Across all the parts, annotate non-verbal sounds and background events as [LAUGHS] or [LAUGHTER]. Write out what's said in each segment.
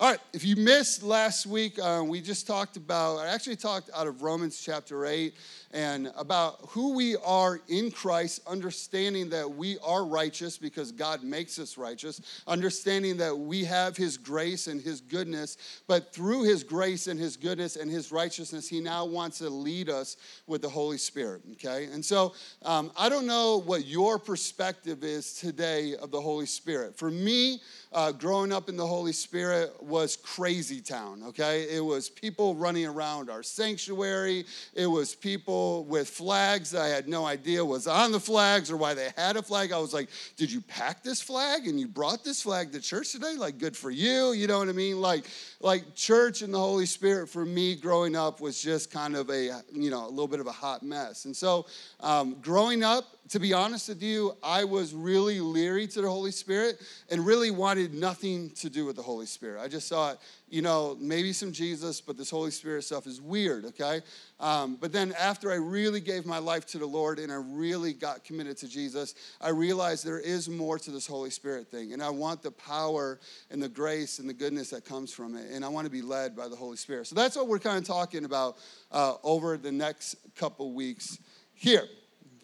All right, if you missed last week, uh, we just talked about, I actually talked out of Romans chapter 8 and about who we are in Christ, understanding that we are righteous because God makes us righteous, understanding that we have His grace and His goodness, but through His grace and His goodness and His righteousness, He now wants to lead us with the Holy Spirit, okay? And so um, I don't know what your perspective is today of the Holy Spirit. For me, uh, growing up in the Holy Spirit was crazy town, okay? It was people running around our sanctuary. It was people with flags I had no idea was on the flags or why they had a flag. I was like, did you pack this flag and you brought this flag to church today? Like, good for you, you know what I mean? Like, like church and the Holy Spirit for me growing up was just kind of a, you know, a little bit of a hot mess. And so um, growing up, to be honest with you, I was really leery to the Holy Spirit and really wanted nothing to do with the Holy Spirit. I just thought, you know, maybe some Jesus, but this Holy Spirit stuff is weird, okay? Um, but then after I really gave my life to the Lord and I really got committed to Jesus, I realized there is more to this Holy Spirit thing. And I want the power and the grace and the goodness that comes from it. And I want to be led by the Holy Spirit. So that's what we're kind of talking about uh, over the next couple weeks here.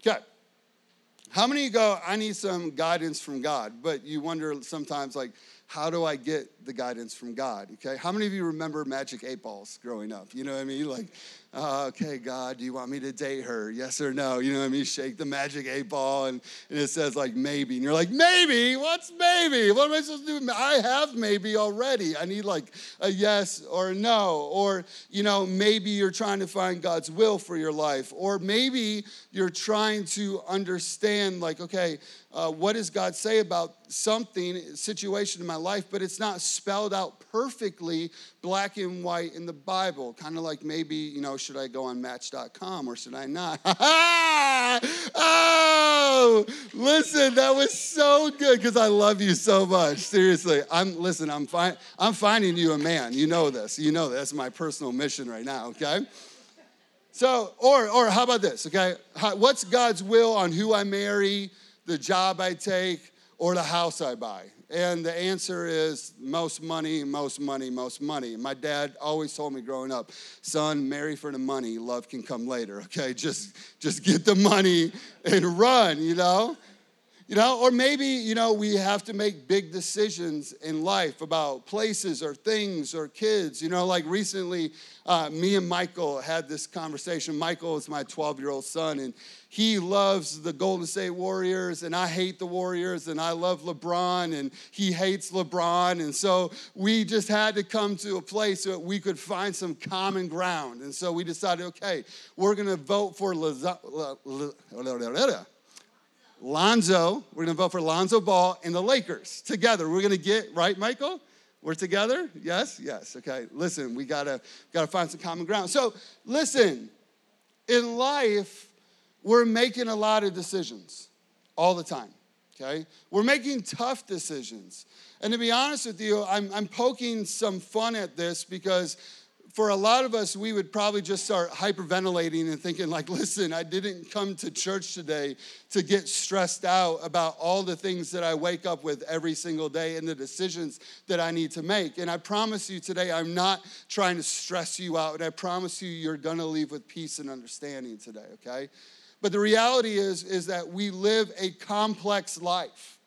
Okay. How many go, I need some guidance from God, but you wonder sometimes, like, how do I get the guidance from God? Okay. How many of you remember magic eight balls growing up? You know what I mean? Like, uh, okay, God, do you want me to date her? Yes or no? You know what I mean? Shake the magic eight ball and, and it says like maybe. And you're like, maybe? What's maybe? What am I supposed to do? I have maybe already. I need like a yes or a no. Or, you know, maybe you're trying to find God's will for your life. Or maybe you're trying to understand, like, okay, uh, what does God say about something, situation in my life, but it's not spelled out perfectly, black and white in the Bible. Kind of like maybe, you know, should I go on match.com or should I not? [LAUGHS] oh, listen, that was so good because I love you so much. Seriously, I'm, listen, I'm, fi- I'm finding you a man. You know this. You know that's my personal mission right now, okay? So, or, or how about this, okay? How, what's God's will on who I marry? the job I take, or the house I buy? And the answer is most money, most money, most money. My dad always told me growing up, son, marry for the money, love can come later, [LAUGHS] okay? Just just get the money and run, you know? You know, or maybe, you know, we have to make big decisions in life about places or things or kids. You know, like recently, uh, me and Michael had this conversation. Michael is my 12 year old son, and he loves the Golden State Warriors, and I hate the Warriors, and I love LeBron, and he hates LeBron. And so we just had to come to a place that we could find some common ground. And so we decided, okay, we're going to vote for Lonzo. We're going to vote for Lonzo Ball and the Lakers together. We're going to get, right, Michael? We're together? Yes? Yes. Okay. Listen, we got to got to find some common ground. So, listen. In life, we're making a lot of decisions all the time, okay? We're making tough decisions. And to be honest with you, I'm, I'm poking some fun at this because for a lot of us, we would probably just start hyperventilating and thinking, like, listen, I didn't come to church today to get stressed out about all the things that I wake up with every single day and the decisions that I need to make. And I promise you today, I'm not trying to stress you out. And I promise you, you're gonna leave with peace and understanding today, okay? But the reality is, is that we live a complex life.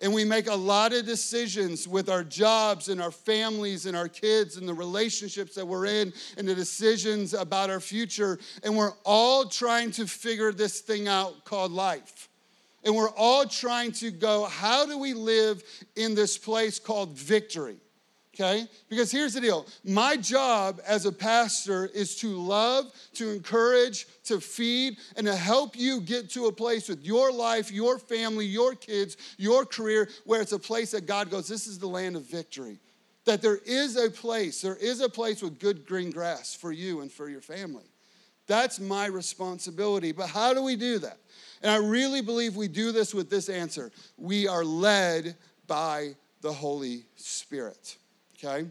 And we make a lot of decisions with our jobs and our families and our kids and the relationships that we're in and the decisions about our future. And we're all trying to figure this thing out called life. And we're all trying to go, how do we live in this place called victory? Okay? Because here's the deal my job as a pastor is to love, to encourage, to feed, and to help you get to a place with your life, your family, your kids, your career, where it's a place that God goes, this is the land of victory. That there is a place, there is a place with good green grass for you and for your family. That's my responsibility. But how do we do that? And I really believe we do this with this answer we are led by the Holy Spirit okay?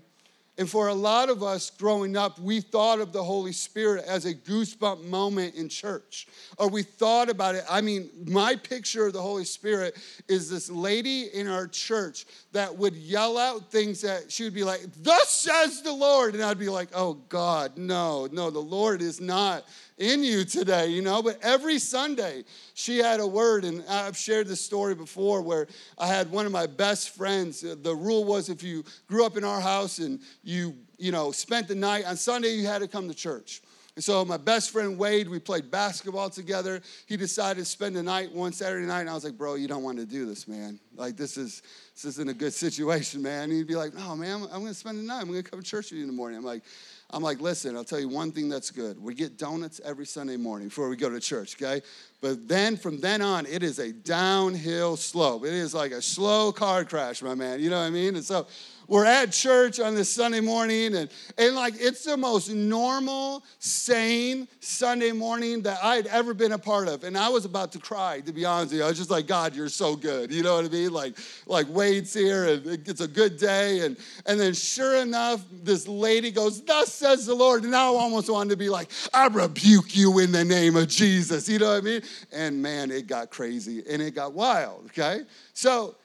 And for a lot of us growing up, we thought of the Holy Spirit as a goosebump moment in church. Or we thought about it. I mean, my picture of the Holy Spirit is this lady in our church that would yell out things that she would be like, Thus says the Lord. And I'd be like, Oh God, no, no, the Lord is not in you today, you know. But every Sunday, she had a word. And I've shared this story before where I had one of my best friends. Uh, the rule was if you grew up in our house and you, you know, spent the night on Sunday, you had to come to church. And so my best friend Wade, we played basketball together. He decided to spend the night one Saturday night, and I was like, "Bro, you don't want to do this, man. Like this is this isn't a good [LAUGHS] situation, man." And he'd be like, "No, man, I'm, I'm going to spend the night. I'm going to come to church with you in the morning." I'm like, I'm like, listen, I'll tell you one thing that's good. We get donuts every Sunday morning before we go to church, okay? But then from then on, it is a downhill slope. It is like a slow car crash, my man. You know what I mean? And so we're at church on this Sunday morning, and, and like it's the most normal, sane Sunday morning that I'd ever been a part of. And I was about to cry, to be honest with you. I was just like, God, you're so good. You know what I mean? Like, like Wade's here, and it's a good day. And, and then sure enough, this lady goes, Thus says the Lord. And I almost wanted to be like, I rebuke you in the name of Jesus. You know what I mean? And man, it got crazy and it got wild, okay? So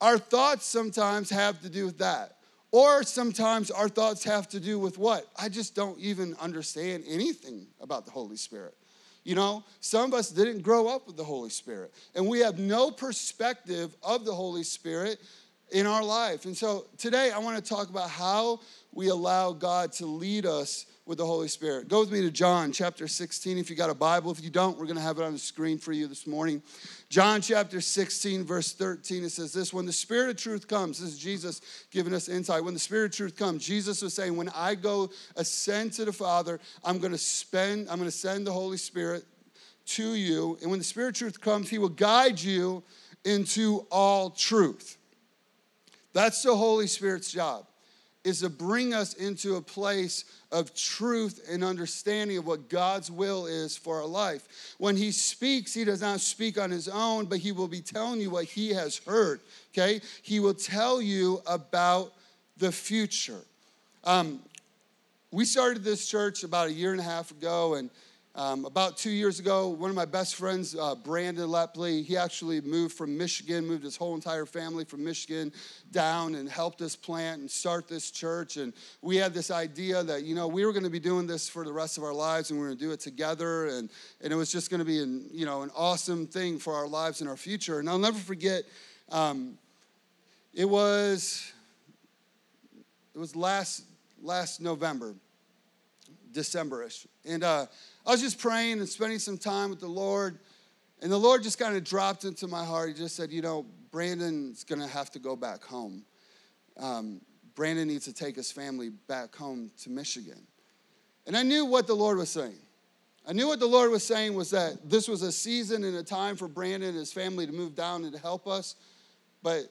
our thoughts sometimes have to do with that. Or sometimes our thoughts have to do with what? I just don't even understand anything about the Holy Spirit. You know, some of us didn't grow up with the Holy Spirit, and we have no perspective of the Holy Spirit in our life. And so today I want to talk about how we allow God to lead us with the Holy Spirit. Go with me to John chapter 16 if you got a Bible. If you don't, we're going to have it on the screen for you this morning. John chapter 16, verse 13, it says this When the Spirit of truth comes, this is Jesus giving us insight. When the Spirit of truth comes, Jesus was saying, When I go ascend to the Father, I'm going to spend, I'm going to send the Holy Spirit to you. And when the Spirit of truth comes, He will guide you into all truth. That's the Holy Spirit's job is to bring us into a place of truth and understanding of what God's will is for our life. When He speaks, He does not speak on His own, but He will be telling you what He has heard, okay? He will tell you about the future. Um, we started this church about a year and a half ago, and um, about two years ago, one of my best friends, uh, Brandon Lepley, he actually moved from Michigan, moved his whole entire family from Michigan down and helped us plant and start this church. And we had this idea that, you know, we were going to be doing this for the rest of our lives and we were going to do it together. And, and it was just going to be, an, you know, an awesome thing for our lives and our future. And I'll never forget, um, it was, it was last, last November, Decemberish. And, uh, I was just praying and spending some time with the Lord. And the Lord just kind of dropped into my heart. He just said, You know, Brandon's going to have to go back home. Um, Brandon needs to take his family back home to Michigan. And I knew what the Lord was saying. I knew what the Lord was saying was that this was a season and a time for Brandon and his family to move down and to help us. But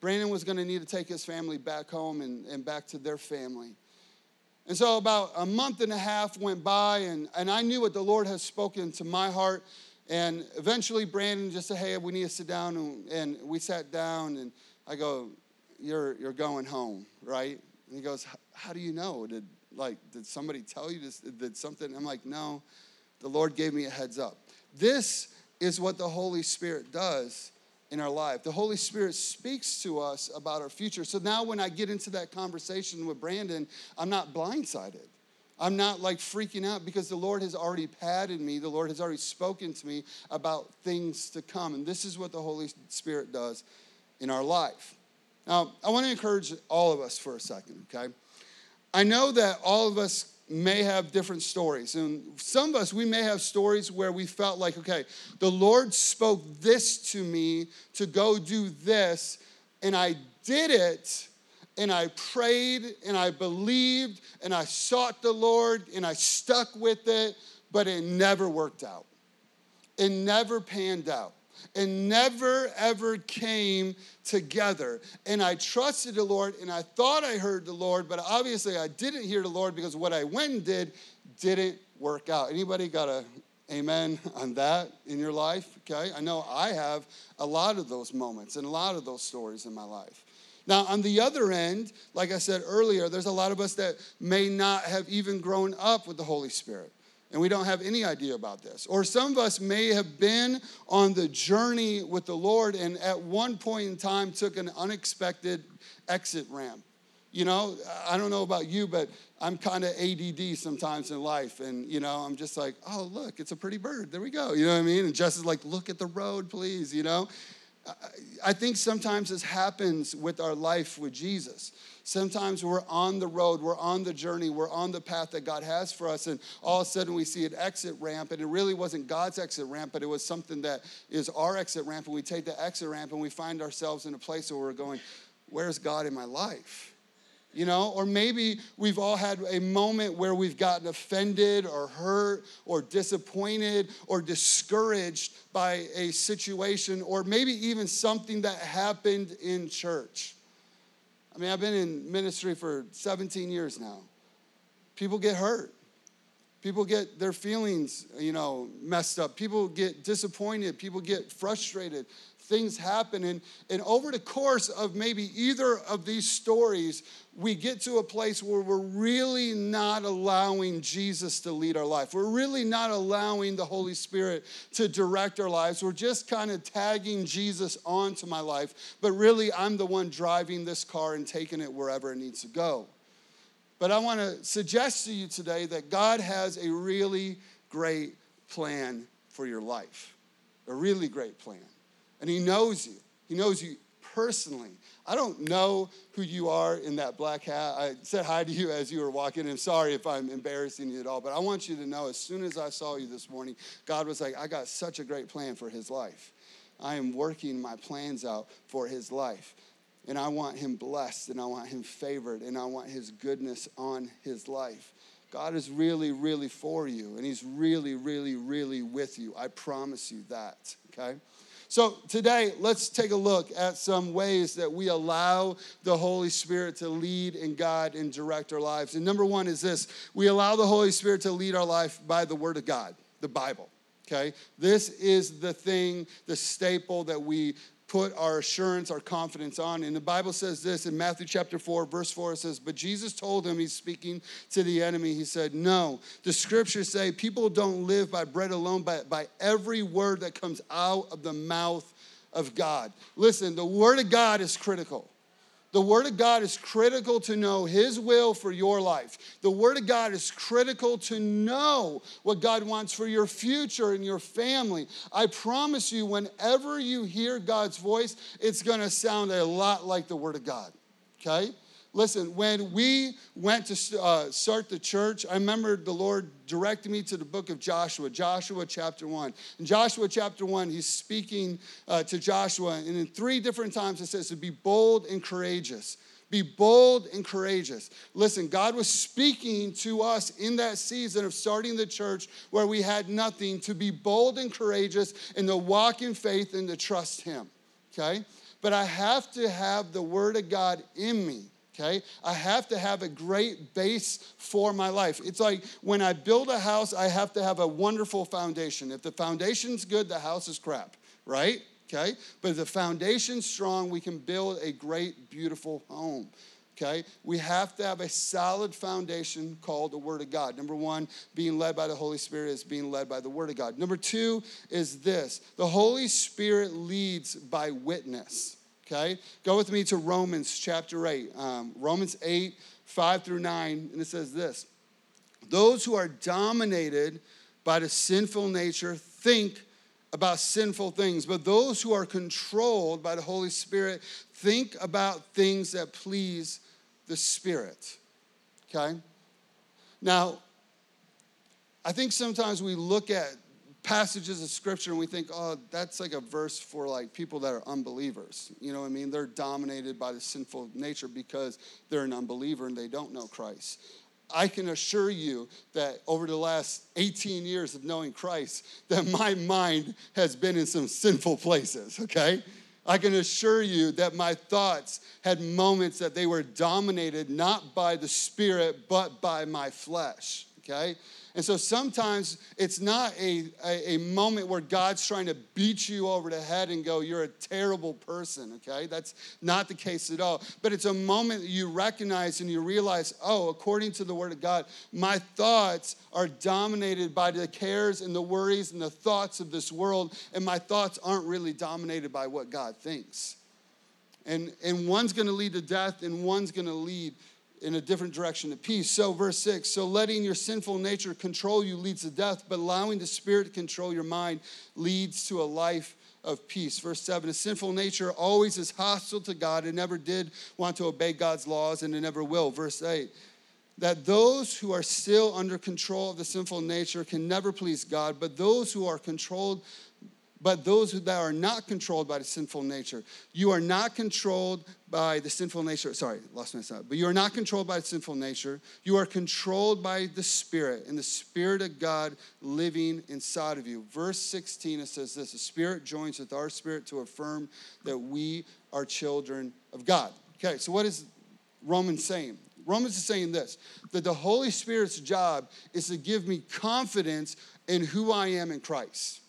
Brandon was going to need to take his family back home and, and back to their family. And so about a month and a half went by, and, and I knew what the Lord has spoken to my heart. And eventually, Brandon just said, Hey, we need to sit down. And, we sat down, and I go, you're, you're going home, right? And he goes, How do you know? Did, like, did somebody tell you this? Did something? I'm like, No, the Lord gave me a heads up. This is what the Holy Spirit does in our life. The Holy Spirit speaks to us about our future. So now when I get into that conversation with Brandon, I'm not blindsided. I'm not like freaking out because the Lord has already padded me. The Lord has already spoken to me about things to come. And this is what the Holy Spirit does in our life. Now, I want to encourage all of us for a second, okay? I know that all of us may have different stories. And some of us, we may have stories where we felt like, okay, the Lord spoke this to me to go do this, and I did it, and I prayed, and I believed, and I sought the Lord, and I stuck with it, but it never worked out. It never panned out and never ever came together. And I trusted the Lord and I thought I heard the Lord, but obviously I didn't hear the Lord because what I went and did didn't work out. Anybody got a amen on that in your life? Okay. I know I have a lot of those moments and a lot of those stories in my life. Now, on the other end, like I said earlier, there's a lot of us that may not have even grown up with the Holy Spirit and we don't have any idea about this. Or some of us may have been on the journey with the Lord and at one point in time took an unexpected exit ramp. You know, I don't know about you, but I'm kind of ADD sometimes in life. And, you know, I'm just like, oh, look, it's a pretty bird. There we go. You know what I mean? And Jess is like, look at the road, please, you know? I think sometimes this happens with our life with Jesus. Sometimes we're on the road, we're on the journey, we're on the path that God has for us, and all of a sudden we see an exit ramp, and it really wasn't God's exit ramp, but it was something that is our exit ramp, and we take the exit ramp and we find ourselves in a place where we're going, Where's God in my life? you know or maybe we've all had a moment where we've gotten offended or hurt or disappointed or discouraged by a situation or maybe even something that happened in church i mean i've been in ministry for 17 years now. People get hurt people get their feelings you know messed up people get disappointed people get frustrated things happen. And, and over the course of maybe either of these stories, we get to a place where we're really not allowing Jesus to lead our life. We're really not allowing the Holy Spirit to direct our lives. We're just kind of tagging Jesus onto my life, but really I'm the one driving this car and taking it wherever it needs to go. But I want to suggest to you today that God has a really great plan for your life, a really great plan and He knows you. He knows you personally. I don't know who you are in that black hat. I said hi to you as you were walking. I'm sorry if I'm embarrassing you at all, but I want you to know as soon as I saw you this morning, God was like, I got such a great plan for his life. I am working my plans out for his life. And I want him blessed, and I want him favored, and I want his goodness on his life. God is really, really for you, and he's really, really, really with you. I promise you that, okay? So today, let's take a look at some ways that we allow the Holy Spirit to lead and guide and direct our lives. And number one is this we allow the Holy Spirit to lead our life by the Word of God, the Bible. Okay? This is the thing, the staple that we put our assurance, our confidence on. And the Bible says this in Matthew chapter 4, verse 4, it says, But Jesus told him, he's speaking to the enemy, he said, No, the scriptures say people don't live by bread alone, but by every word that comes out of the mouth of God. Listen, the word of God is critical. The Word of God is critical to know His will for your life. The Word of God is critical to know what God wants for your future and your family. I promise you, whenever you hear God's voice, it's going to sound a lot like the Word of God, okay? Listen, when we went to uh, start the church, I remember the Lord directed me to the book of Joshua, Joshua chapter 1. In Joshua chapter 1, he's speaking uh, to Joshua, and in three different times it says to be bold and courageous. Be bold and courageous. Listen, God was speaking to us in that season of starting the church where we had nothing to be bold and courageous and to walk in faith and to trust Him. Okay? But I have to have the Word of God in me okay? I have to have a great base for my life. It's like when I build a house, I have to have a wonderful foundation. If the foundation's good, the house is crap, right? Okay? But if the foundation's strong, we can build a great, beautiful home. Okay? We have to have a solid foundation called the Word of God. Number one, being led by the Holy Spirit is being led by the Word of God. Number two is this the Holy Spirit leads by witness okay? Go with me to Romans chapter 8. Um, Romans 8, 5 through 9, and it says this Those who are dominated by the sinful nature think about sinful things, but those who are controlled by the Holy Spirit think about things that please the Spirit, okay? Now, I think sometimes we look at passages of scripture and we think, oh, that's like a verse for like people that are unbelievers. You know what I mean? They're dominated by the sinful nature because they're an unbeliever and they don't know Christ. I can assure you that over the last 18 years of knowing Christ, that my mind has been in some sinful places, okay? I can assure you that my thoughts had moments that they were dominated not by the Spirit, but by my flesh okay? And so sometimes it's not a, a, a, moment where God's trying to beat you over the head and go, You're a terrible person, okay? That's not the case at all. But it's a moment you recognize and you realize, Oh, according to the Word of God, my thoughts are dominated by the cares and the worries and the thoughts of this world, and my thoughts aren't really dominated by what God thinks. And, and one's gonna lead to death, and one's gonna lead in a different direction to peace. So, verse 6 so letting your sinful nature control you leads to death, but allowing the Spirit to control your mind leads to a life of peace. Verse 7 a sinful nature always is hostile to God and never did want to obey God's laws and it never will. Verse 8 that those who are still under control of the sinful nature can never please God, but those who are controlled but those that are not controlled by the sinful nature. You are not controlled by the sinful nature. Sorry, lost my thought. But you are not controlled by the sinful nature. You are controlled by the Spirit, and the Spirit of God living inside of you. Verse 16, it says this The Spirit joins with our spirit to affirm that we are children of God. Okay, so what is Romans saying? Romans is saying this that the Holy Spirit's job is to give me confidence in who I am in Christ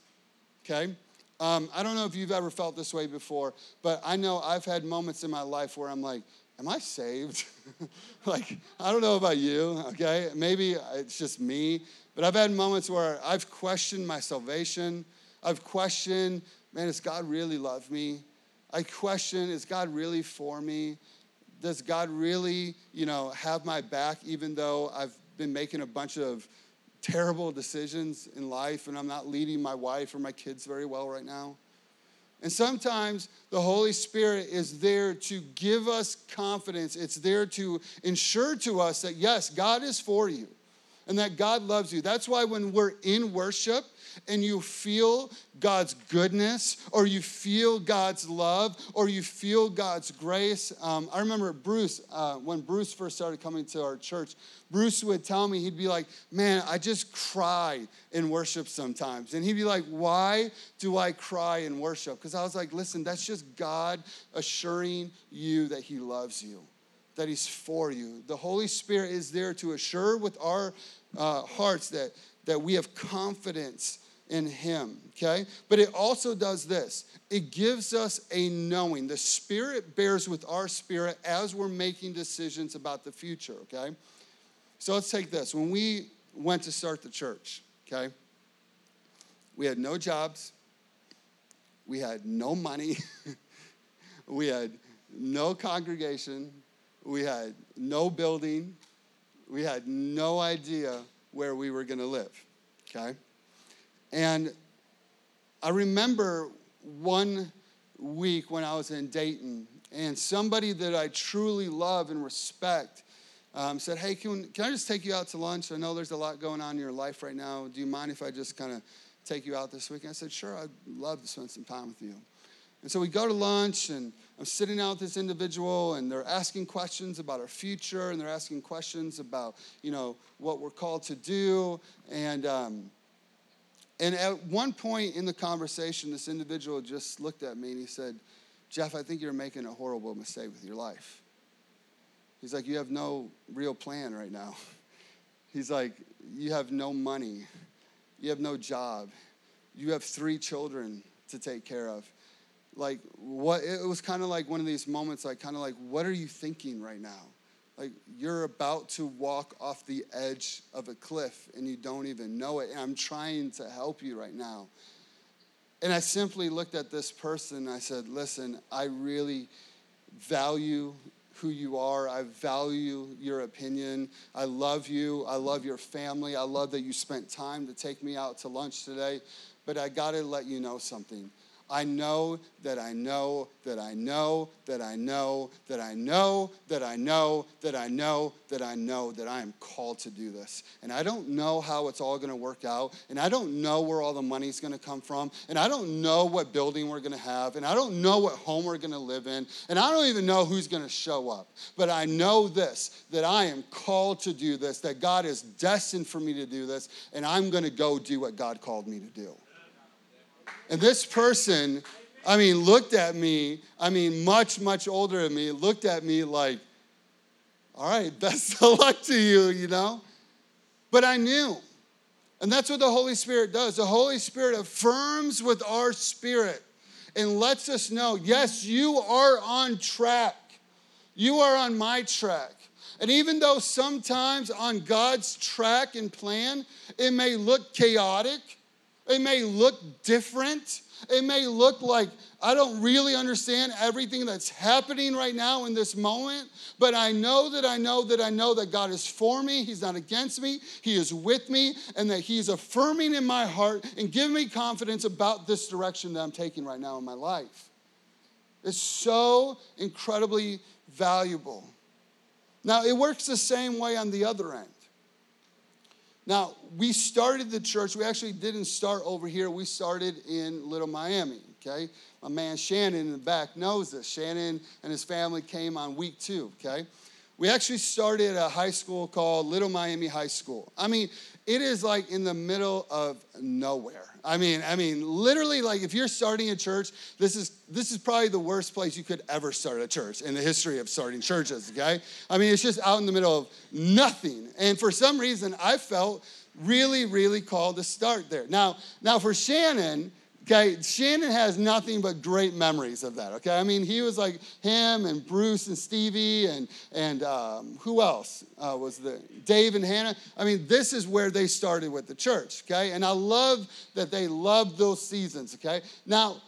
okay? Um, I don't know if you've ever felt this way before, but I know I've had moments in my life where I'm like, am I saved? [LAUGHS] like, I don't know about you, okay? Maybe it's just me, but I've had moments where I've questioned my salvation. I've questioned, man, does God really love me? I question, is God really for me? Does God really, you know, have my back even though I've been making a bunch of terrible decisions in life and I'm not leading my wife or my kids very well right now. And sometimes the Holy Spirit is there to give us confidence. It's there to ensure to us that, yes, God is for you and that God loves you. That's why when we're in worship, and you feel God's goodness, or you feel God's love, or you feel God's grace. Um, I remember Bruce, uh, when Bruce first started coming to our church, Bruce would tell me, he'd be like, Man, I just cry in worship sometimes. And he'd be like, Why do I cry in worship? Because I was like, Listen, that's just God assuring you that He loves you that He's for you. The Holy Spirit is there to assure with our uh, hearts that, that we have confidence in Him, okay? But it also does this it gives us a knowing. The Spirit bears with our spirit as we're making decisions about the future, okay? So let's take this. When we went to start the church, okay, we had no jobs, we had no money, [LAUGHS] we had no congregation, we had no building, we had no idea where we were going to live, okay? And I remember one week when I was in Dayton, and somebody that I truly love and respect um, said, Hey, can, can I just take you out to lunch? I know there's a lot going on in your life right now. Do you mind if I just kind of take you out this week? I said, Sure, I'd love to spend some time with you. And so we go to lunch, and I'm sitting out with this individual, and they're asking questions about our future, and they're asking questions about, you know, what we're called to do. And, um, and at one point in the conversation, this individual just looked at me and he said, Jeff, I think you're making a horrible mistake with your life. He's like, You have no real plan right now. [LAUGHS] He's like, You have no money. You have no job. You have three children to take care of. Like, what? It was kind of like one of these moments, like, kind of like, What are you thinking right now? like you're about to walk off the edge of a cliff and you don't even know it. And I'm trying to help you right now. And I simply looked at this person and I said, Listen, I really value who you are. I value your opinion. I love you. I love your family. I love that you spent time to take me out to lunch today. But I got to let you know something. I know that I know that I know that I know that I know that I know that I know that I know that I am called to do this. And I don't know how it's all going to work out. And I don't know where all the money's going to come from. And I don't know what building we're going to have. And I don't know what home we're going to live in. And I don't even know who's going to show up. But I know this that I am called to do this, that God is destined for me to do this. And I'm going to go do what God called me to do. And this person, I mean, looked at me, I mean, much, much older than me, looked at me like, all right, [LAUGHS] best of luck to you, you know? but I knew. And that's what the Holy Spirit does. The Holy Spirit affirms with our spirit and lets us know yes, you are on track. You are on my track. And even though sometimes on God's track and plan, it may look chaotic, it may look different, it may look like I don't really understand everything that's happening right now in this moment, but I know that I know that I know that God is for me. He's not against me. He is with me, and that He's affirming in my heart and giving me confidence about this direction that I'm taking right now in my life. It's so incredibly valuable. Now, it works the same way on the other end. Now, we started the church, we actually didn't start over here, we started in Little Miami, okay? My man Shannon in the back knows this. Shannon and his family came on week two, okay? We actually started a high school called Little Miami High School. I mean, it is like in the middle of nowhere. I mean, I mean, literally, like if you're starting a church, this is this is probably the worst place you could ever start a church in the history of starting churches. Okay, I mean, it's just out in the middle of nothing, and for some reason, I felt really, really called to start there. Now, now for Shannon, Okay, Shannon has nothing but great memories of that. Okay, I mean, he was like him and Bruce and Stevie and and um, who else uh, was the Dave and Hannah. I mean, this is where they started with the church. Okay, and I love that they loved those seasons. Okay, now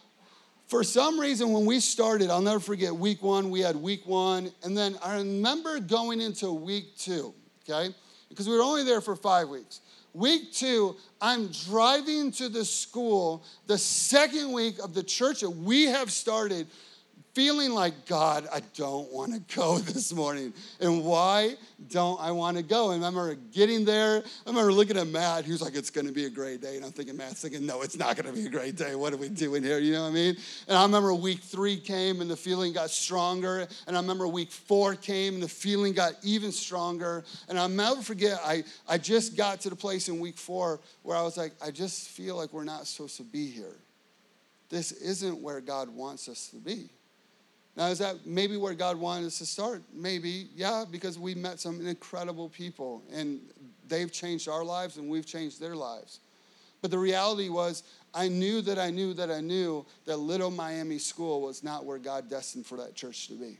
for some reason when we started, I'll never forget week one. We had week one, and then I remember going into week two. Okay, because we were only there for five weeks. Week two, I'm driving to the school the second week of the church that we have started feeling like, God, I don't want to go [LAUGHS] this morning. And why don't I want to go? And I remember getting there. I remember looking at Matt, who's like, it's going to be a great day. And I'm thinking, Matt's thinking, no, it's not going to be a great day. What are we doing here? You know what I mean? And I remember week three came and the feeling got stronger. And I remember week four came and the feeling got even stronger. And I'll never forget, I, I just got to the place in week four where I was like, I just feel like we're not supposed to be here. This isn't where God wants us to be. Now, is that maybe where God wanted us to start? Maybe, yeah, because we met some incredible people and they've changed our lives and we've changed their lives. But the reality was, I knew that I knew that I knew that Little Miami School was not where God destined for that church to be.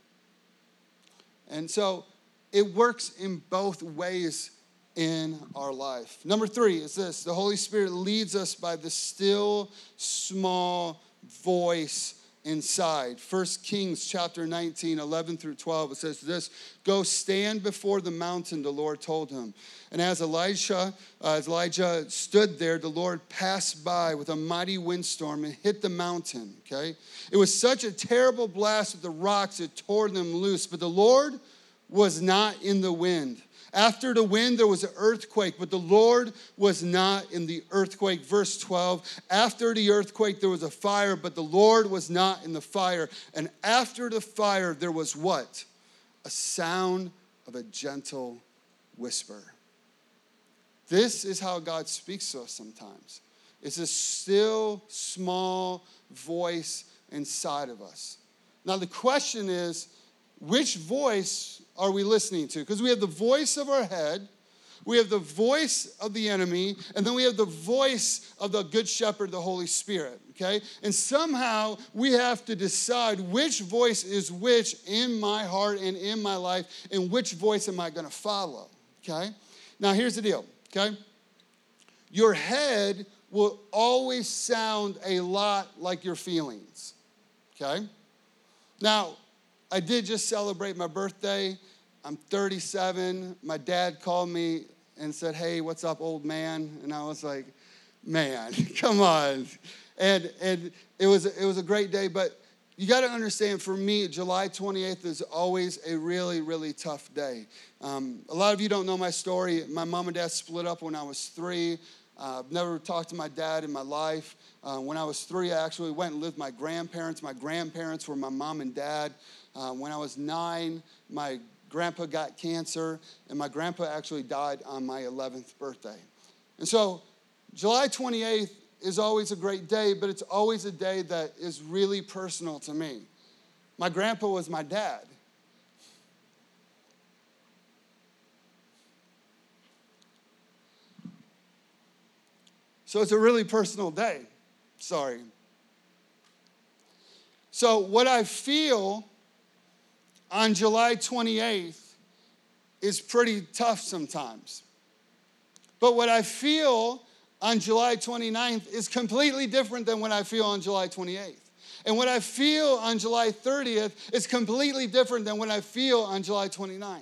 And so it works in both ways in our life. Number three is this the Holy Spirit leads us by the still, small voice inside. First Kings chapter 19, 11 through 12, it says this Go stand before the mountain, the Lord told him. And as Elijah, uh, as Elijah stood there, the Lord passed by with a mighty windstorm and hit the mountain. Okay? It was such a terrible blast with the rocks, it tore them loose. But the Lord was not in the wind. After the wind, there was an earthquake, but the Lord was not in the earthquake. Verse 12 After the earthquake, there was a fire, but the Lord was not in the fire. And after the fire, there was what? A sound of a gentle whisper. This is how God speaks to us sometimes. It's a still, small voice inside of us. Now, the question is which voice are we listening to? Because we have the voice of our head, we have the voice of the enemy, and then we have the voice of the good shepherd, the Holy Spirit, okay? And somehow we have to decide which voice is which in my heart and in my life, and which voice am I gonna follow, okay? Now, here's the deal, okay? Your head will always sound a lot like your feelings, okay? Now, I did just celebrate my birthday. I'm 37. My dad called me and said, Hey, what's up, old man? And I was like, Man, [LAUGHS] come on. And, and it, was, it was a great day, but you got to understand for me, July 28th is always a really, really tough day. Um, a lot of you don't know my story. My mom and dad split up when I was three. Uh, I've never talked to my dad in my life. Uh, when I was three, I actually went and lived with my grandparents. My grandparents were my mom and dad. Um, when I was nine, my grandpa got cancer, and my grandpa actually died on my 11th birthday. And so, July 28th is always a great day, but it's always a day that is really personal to me. My grandpa was my dad. So it's a really personal day. Sorry. So, what I feel on July 28th is pretty tough sometimes. But what I feel on July 29th is completely different than what I feel on July 28th. And what I feel on July 30th is completely different than what I feel on July 29th.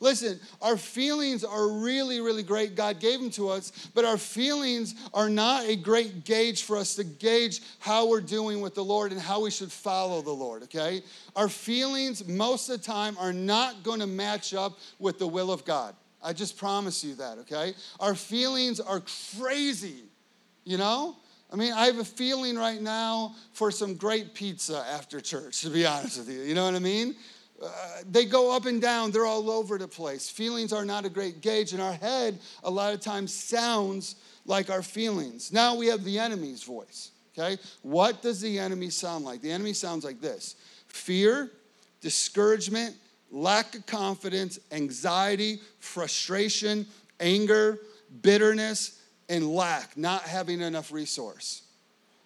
Listen, our feelings are really, really great. God gave them to us, but our feelings are not a great gauge for us to gauge how we're doing with the Lord and how we should follow the Lord, okay? Our feelings, most of the time, are not going to match up with the will of God. I just promise you that, okay? Our feelings are crazy, you know? I mean, I have a feeling right now for some great pizza after church, to be honest with you. You know what I mean? Uh, they go up and down, they're all over the place. Feelings are not a great gauge, and our head a lot of times sounds like our feelings. Now we have the enemy's voice, okay? What does the enemy sound like? The enemy sounds like this fear, discouragement, lack of confidence, anxiety, frustration, anger, bitterness, and lack, not having enough resource.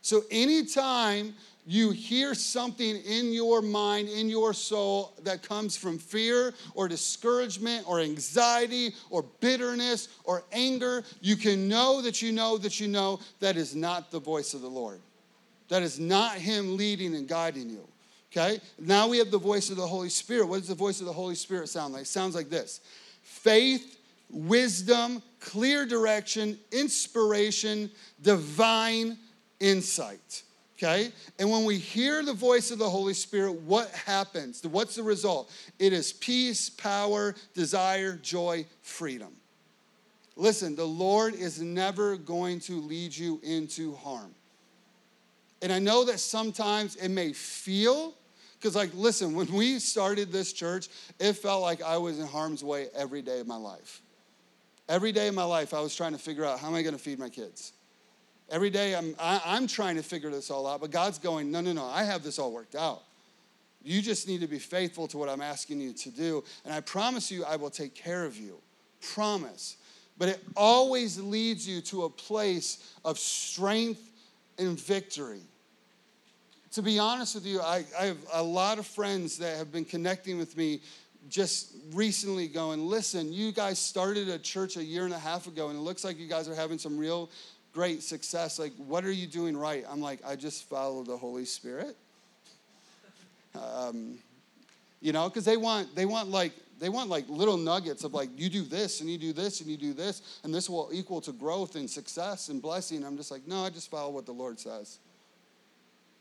So anytime you hear something in your mind, in your soul that comes from fear or discouragement or anxiety or bitterness or anger, you can know that you know that you know that is not the voice of the Lord. That is not Him leading and guiding you. Okay? Now we have the voice of the Holy Spirit. What does the voice of the Holy Spirit sound like? It sounds like this faith, wisdom, clear direction, inspiration, divine insight okay? And when we hear the voice of the Holy Spirit, what happens? What's the result? It is peace, power, desire, joy, freedom. Listen, the Lord is never going to lead you into harm. And I know that sometimes it may feel, because, like, listen, when we started this church, it felt like I was in harm's way every day of my life. Every day of my life, I was trying to figure out how am I going to feed my kids? Every day I'm, I, am i am trying to figure this all out, but God's going, no, no, no, I have this all worked out. You just need to be faithful to what I'm asking you to do. And I promise you, I will take care of you. Promise. But it always leads you to a place of strength and victory. To be honest with you, I, I have a lot of friends that have been connecting with me just recently going, listen, you guys started a church a year and a half ago, and it looks like you guys are having some real great success. Like, what are you doing right? I'm like, I just follow the Holy Spirit. Um, you know, because they want they want like they want like little nuggets of like you do this and you do this and you do this and this will equal to growth and success and blessing. I'm just like, no, I just follow what the Lord says.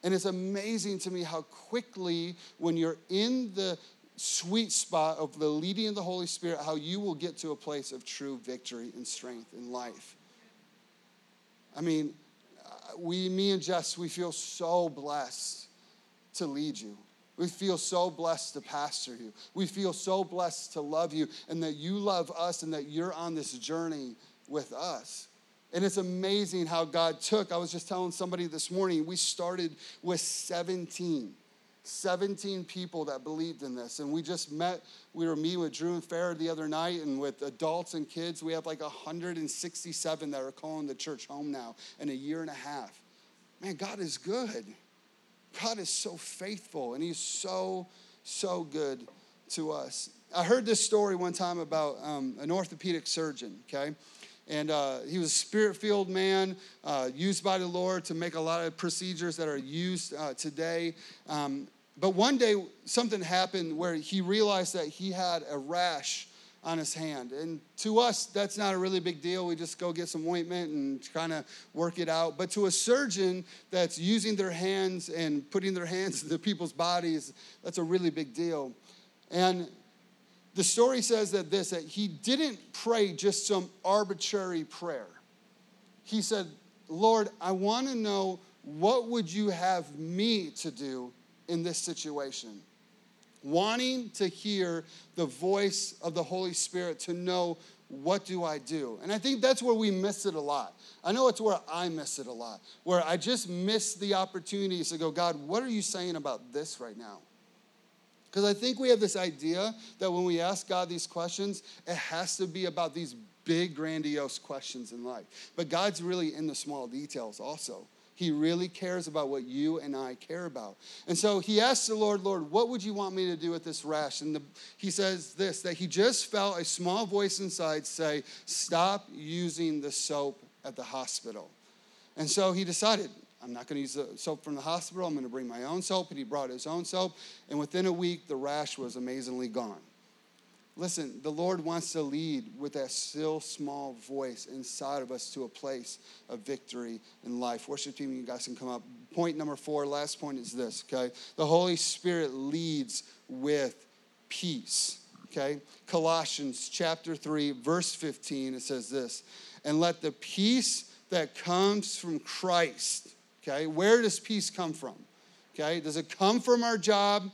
And it's amazing to me how quickly, when you're in the sweet spot of the leading of the Holy Spirit, how you will get to a place of true victory and strength in life. I mean, we, me and Jess, we feel so blessed to lead you. We feel so blessed to pastor you. We feel so blessed to love you and that you love us and that you're on this journey with us. And it's amazing how God took, I was just telling somebody this morning, we started with 17. 17 people that believed in this. And we just met, we were meeting with Drew and Farrah the other night, and with adults and kids, we have like 167 that are calling the church home now in a year and a half. Man, God is good. God is so faithful, and He's so, so good to us. I heard this story one time about um, an orthopedic surgeon, okay? And uh, he was a spirit-filled man uh, used by the lord to make a lot of procedures that are used uh, today. Um, but one day something happened where he realized that he had a rash on his hand. And to us that's not a really big deal. We just go get some ointment and kind of work it out. But to a surgeon that's using their hands and putting their hands [LAUGHS] into people's bodies that's a really big deal. And the story says that this that he didn't pray just some arbitrary prayer. He said, "Lord, I want to know what would you have me to do in this situation?" Wanting to hear the voice of the Holy Spirit to know what do I do? And I think that's where we miss it a lot. I know it's where I miss it a lot, where I just miss the opportunities to go, God, what are you saying about this right now? Because I think we have this idea that when we ask God these questions, it has to be about these big, grandiose questions in life. But God's really in the small details also. He really cares about what you and I care about. And so he asked the Lord, Lord, what would you want me to do with this rash? And the, he says this that he just felt a small voice inside say, Stop using the soap at the hospital. And so he decided, I'm not going to use the soap from the hospital. I'm going to bring my own soap. And he brought his own soap. And within a week, the rash was amazingly gone. Listen, the Lord wants to lead with that still small voice inside of us to a place of victory in life. Worship team, you guys can come up. Point number four, last point is this, okay? The Holy Spirit leads with peace, okay? Colossians chapter 3, verse 15, it says this, and let the peace that comes from Christ, okay? Where does peace come from? Okay? Does it come from our job?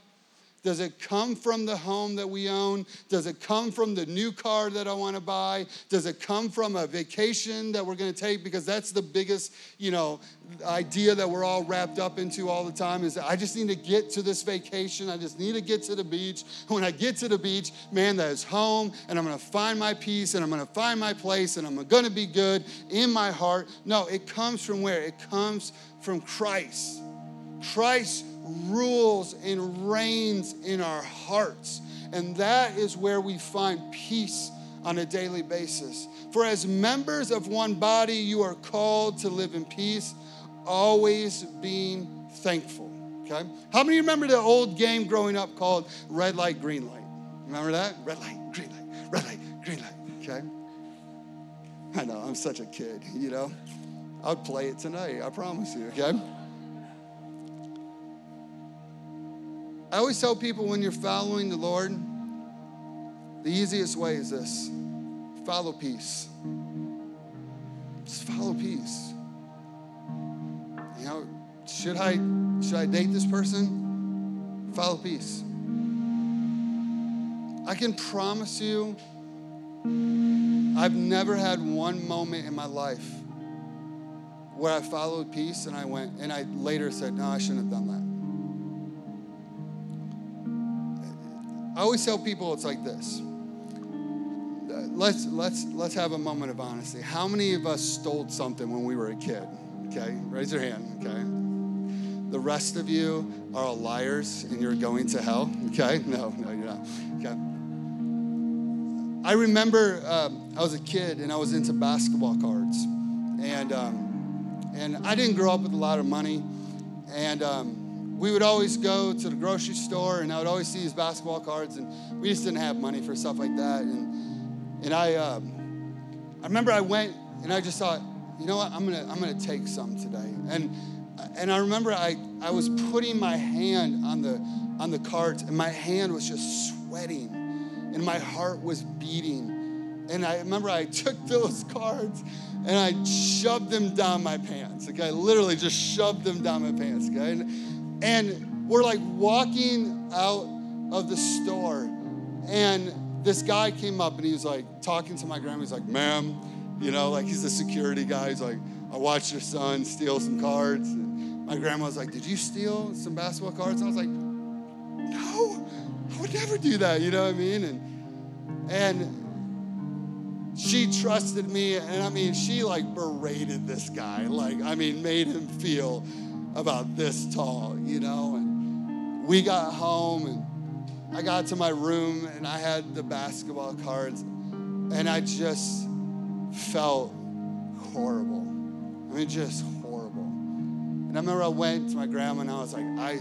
Does it come from the home that we own? Does it come from the new car that I want to buy? Does it come from a vacation that we're going to take? Because that's the biggest, you know, idea that we're all wrapped up into all the time is I just need to get to this vacation. I just need to get to the beach. When I get to the beach, man, that is home and I'm going to find my peace and I'm going to find my place and I'm going to be good in my heart. No, it comes from where? It comes from Christ. Christ rules and reigns in our hearts. And that is where we find peace on a daily basis. For as members of one body, you are called to live in peace, always being thankful. Okay? How many remember the old game growing up called red light, green light? Remember that? Red light, green light, red light, green light. Okay? I know, I'm such a kid, you know? I'll play it tonight, I promise you, okay? I always tell people when you're following the Lord, the easiest way is this follow peace. Just follow peace. You know, should I should I date this person? Follow peace. I can promise you I've never had one moment in my life where I followed peace and I went and I later said, no, I shouldn't have done that. I always tell people it's like this. Let's let's let's have a moment of honesty. How many of us stole something when we were a kid? Okay, raise your hand. Okay. The rest of you are liars and you're going to hell. Okay, no, no, you're not. Okay. I remember um, I was a kid and I was into basketball cards, and um, and I didn't grow up with a lot of money, and um, we would always go to the grocery store and I would always see these basketball cards and we just didn't have money for stuff like that. And, and I, um, I remember I went and I just thought, you know what, I'm gonna, I'm gonna take some today. And, and I remember I, I was putting my hand on the, on the cards and my hand was just sweating and my heart was beating. And I remember I [LAUGHS] took those cards and I shoved them down my pants. Okay, I literally just shoved them down my pants. Okay, and, and we're like walking out of the store, and this guy came up and he was like talking to my grandma. He's like, ma'am, you know, like he's a security guy. He's like, I watched your son steal some cards. And my grandma was like, Did you steal some basketball cards? And I was like, No, I would never do that, you know what I mean? And and she trusted me, and I mean, she like berated this guy, like, I mean, made him feel about this tall, you know. And we got home and I got to my room and I had the basketball cards and I just felt horrible. I mean, just horrible. And I remember I went to my grandma and I was like, I,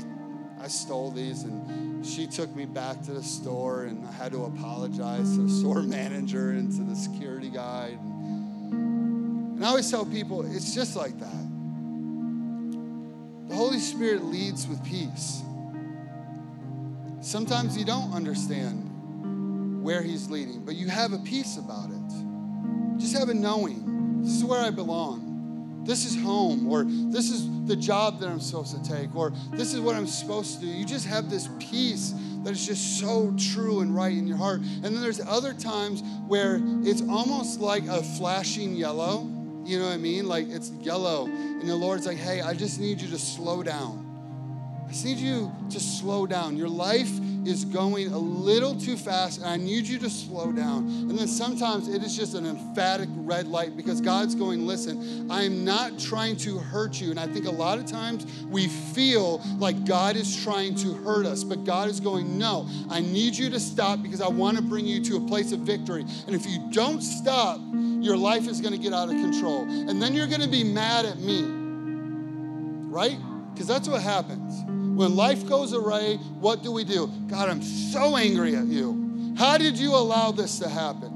I stole these. And she took me back to the store and I had to apologize to the [LAUGHS] store manager and to the security guy. And I always tell people, it's just like that. Holy Spirit leads with peace. Sometimes you don't understand where He's leading, but you have a peace about it. Just have a knowing. This is where I belong. This is home, or this is the job that I'm supposed to take, or this is what I'm supposed to do. You just have this peace that is just so true and right in your heart. And then there's other times where it's almost like a flashing yellow you know what I mean? Like it's yellow. And the Lord's like, hey, I just need you to slow down. I just need you to slow down. Your life is going a little too fast and I need you to slow down. And then sometimes it is just an emphatic red light because God's going, listen, I am not trying to hurt you. And I think a lot of times we feel like God is trying to hurt us, but God is going, no, I need you to stop because I want to bring you to a place of victory. And if you don't stop, your life is going to get out of control. And then you're going to be mad at me, right? Because that's what happens. When life goes away, what do we do? God, I'm so angry at you. How did you allow this to happen?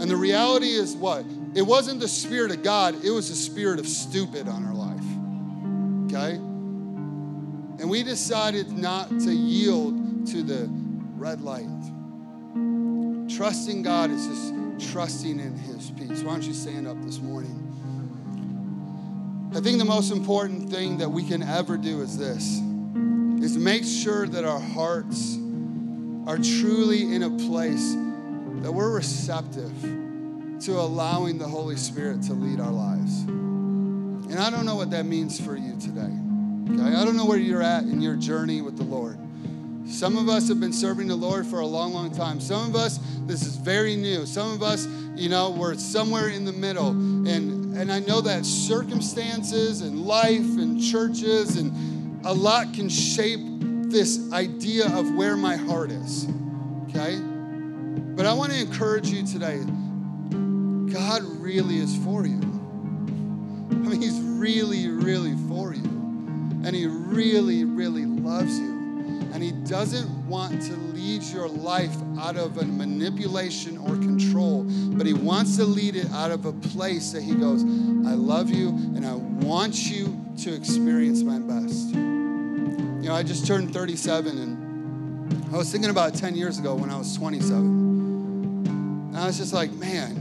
And the reality is what? It wasn't the Spirit of God, it was the Spirit of stupid on our life. Okay? And we decided not to yield to the red light. Trusting God is just trusting in His peace. Why don't you stand up this morning? I think the most important thing that we can ever do is this is make sure that our hearts are truly in a place that we're receptive to allowing the Holy Spirit to lead our lives. And I don't know what that means for you today. Okay? I don't know where you're at in your journey with the Lord. Some of us have been serving the Lord for a long, long time. Some of us, this is very new. Some of us, you know, we're somewhere in the middle. And, and I know that circumstances and life and churches and a lot can shape this idea of where my heart is. Okay? But I want to encourage you today God really is for you. I mean, He's really, really for you. And He really, really loves you. And He doesn't want to lead your life out of a manipulation or control, but He wants to lead it out of a place that He goes, I love you and I want you to experience my best. You know, I just turned 37 and I was thinking about 10 years ago when I was 27. And I was just like, man,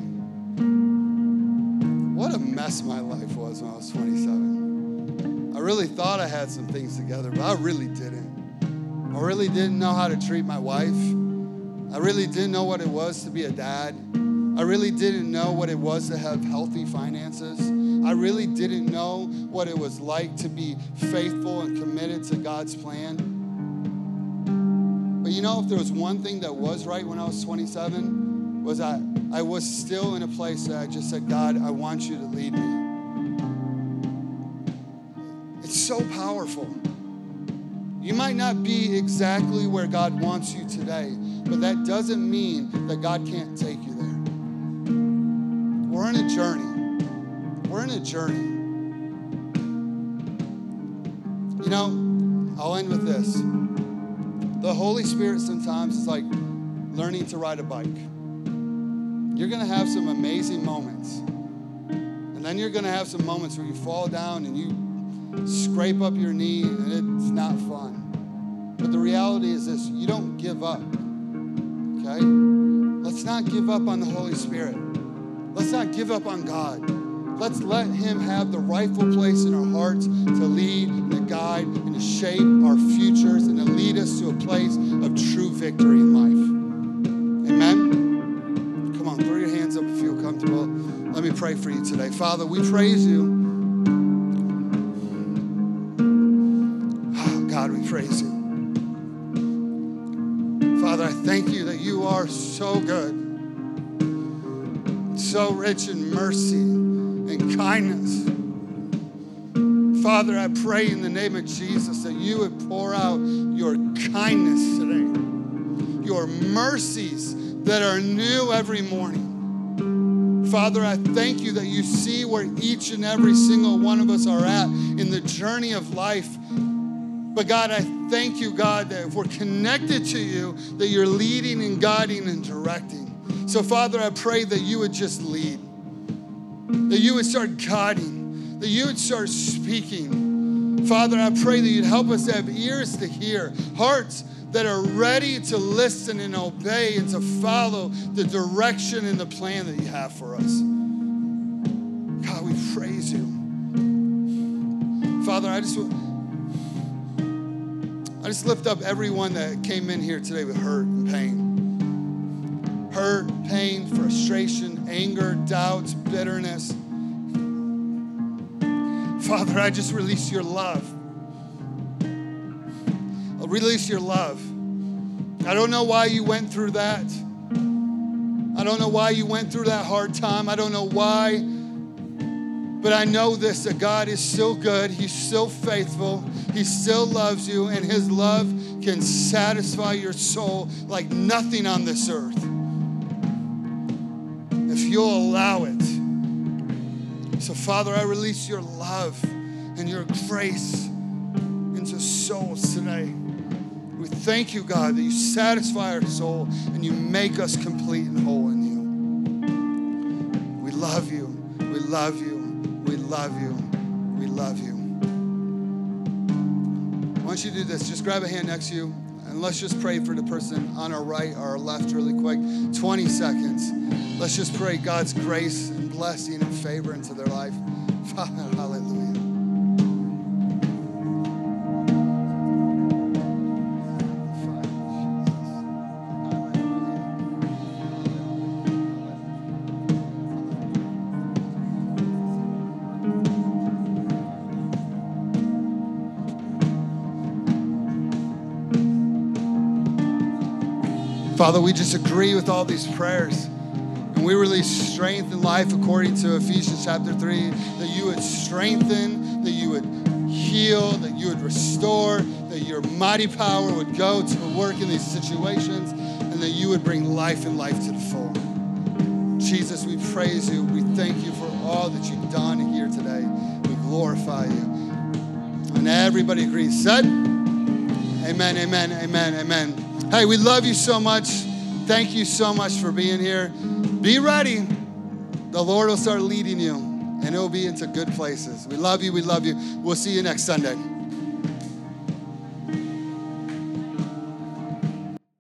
what a mess my life was when I was 27. I really thought I had some things together, but I really didn't. I really didn't know how to treat my wife. I really didn't know what it was to be a dad. I really didn't know what it was to have healthy finances. I really didn't know what it was like to be faithful and committed to God's plan. But you know, if there was one thing that was right when I was 27, was I, I was still in a place that I just said, God, I want you to lead me. It's so powerful. You might not be exactly where God wants you today, but that doesn't mean that God can't take you there. We're in a journey. We're in a journey. You know, I'll end with this. The Holy Spirit sometimes is like learning to ride a bike. You're going to have some amazing moments. And then you're going to have some moments where you fall down and you scrape up your knee and it's not fun. But the reality is this you don't give up. Okay? Let's not give up on the Holy Spirit. Let's not give up on God. Let's let Him have the rightful place in our hearts to lead and to guide and to shape our futures and to lead us to a place of true victory in life. Amen? Come on, throw your hands up if you feel comfortable. Let me pray for you today. Father, we praise you. Praise you. Father, I thank you that you are so good, so rich in mercy and kindness. Father, I pray in the name of Jesus that you would pour out your kindness today, your mercies that are new every morning. Father, I thank you that you see where each and every single one of us are at in the journey of life. But God, I thank you, God, that if we're connected to you, that you're leading and guiding and directing. So, Father, I pray that you would just lead, that you would start guiding, that you would start speaking. Father, I pray that you'd help us to have ears to hear, hearts that are ready to listen and obey and to follow the direction and the plan that you have for us. God, we praise you. Father, I just I just lift up everyone that came in here today with hurt and pain. Hurt, pain, frustration, anger, doubts, bitterness. Father, I just release your love. I release your love. I don't know why you went through that. I don't know why you went through that hard time. I don't know why. But I know this that God is still good. He's still faithful. He still loves you, and His love can satisfy your soul like nothing on this earth. If you'll allow it. So, Father, I release your love and your grace into souls today. We thank you, God, that you satisfy our soul and you make us complete and whole in you. We love you. We love you. We love you. We love you. Why don't you do this? Just grab a hand next to you and let's just pray for the person on our right or our left really quick. 20 seconds. Let's just pray God's grace and blessing and favor into their life. [LAUGHS] Hallelujah. Father, we just agree with all these prayers. And we release strength and life according to Ephesians chapter 3 that you would strengthen, that you would heal, that you would restore, that your mighty power would go to work in these situations, and that you would bring life and life to the full. Jesus, we praise you. We thank you for all that you've done here today. We glorify you. And everybody agrees. Said? Amen, amen, amen, amen. Hey, we love you so much. Thank you so much for being here. Be ready. The Lord will start leading you, and it will be into good places. We love you. We love you. We'll see you next Sunday.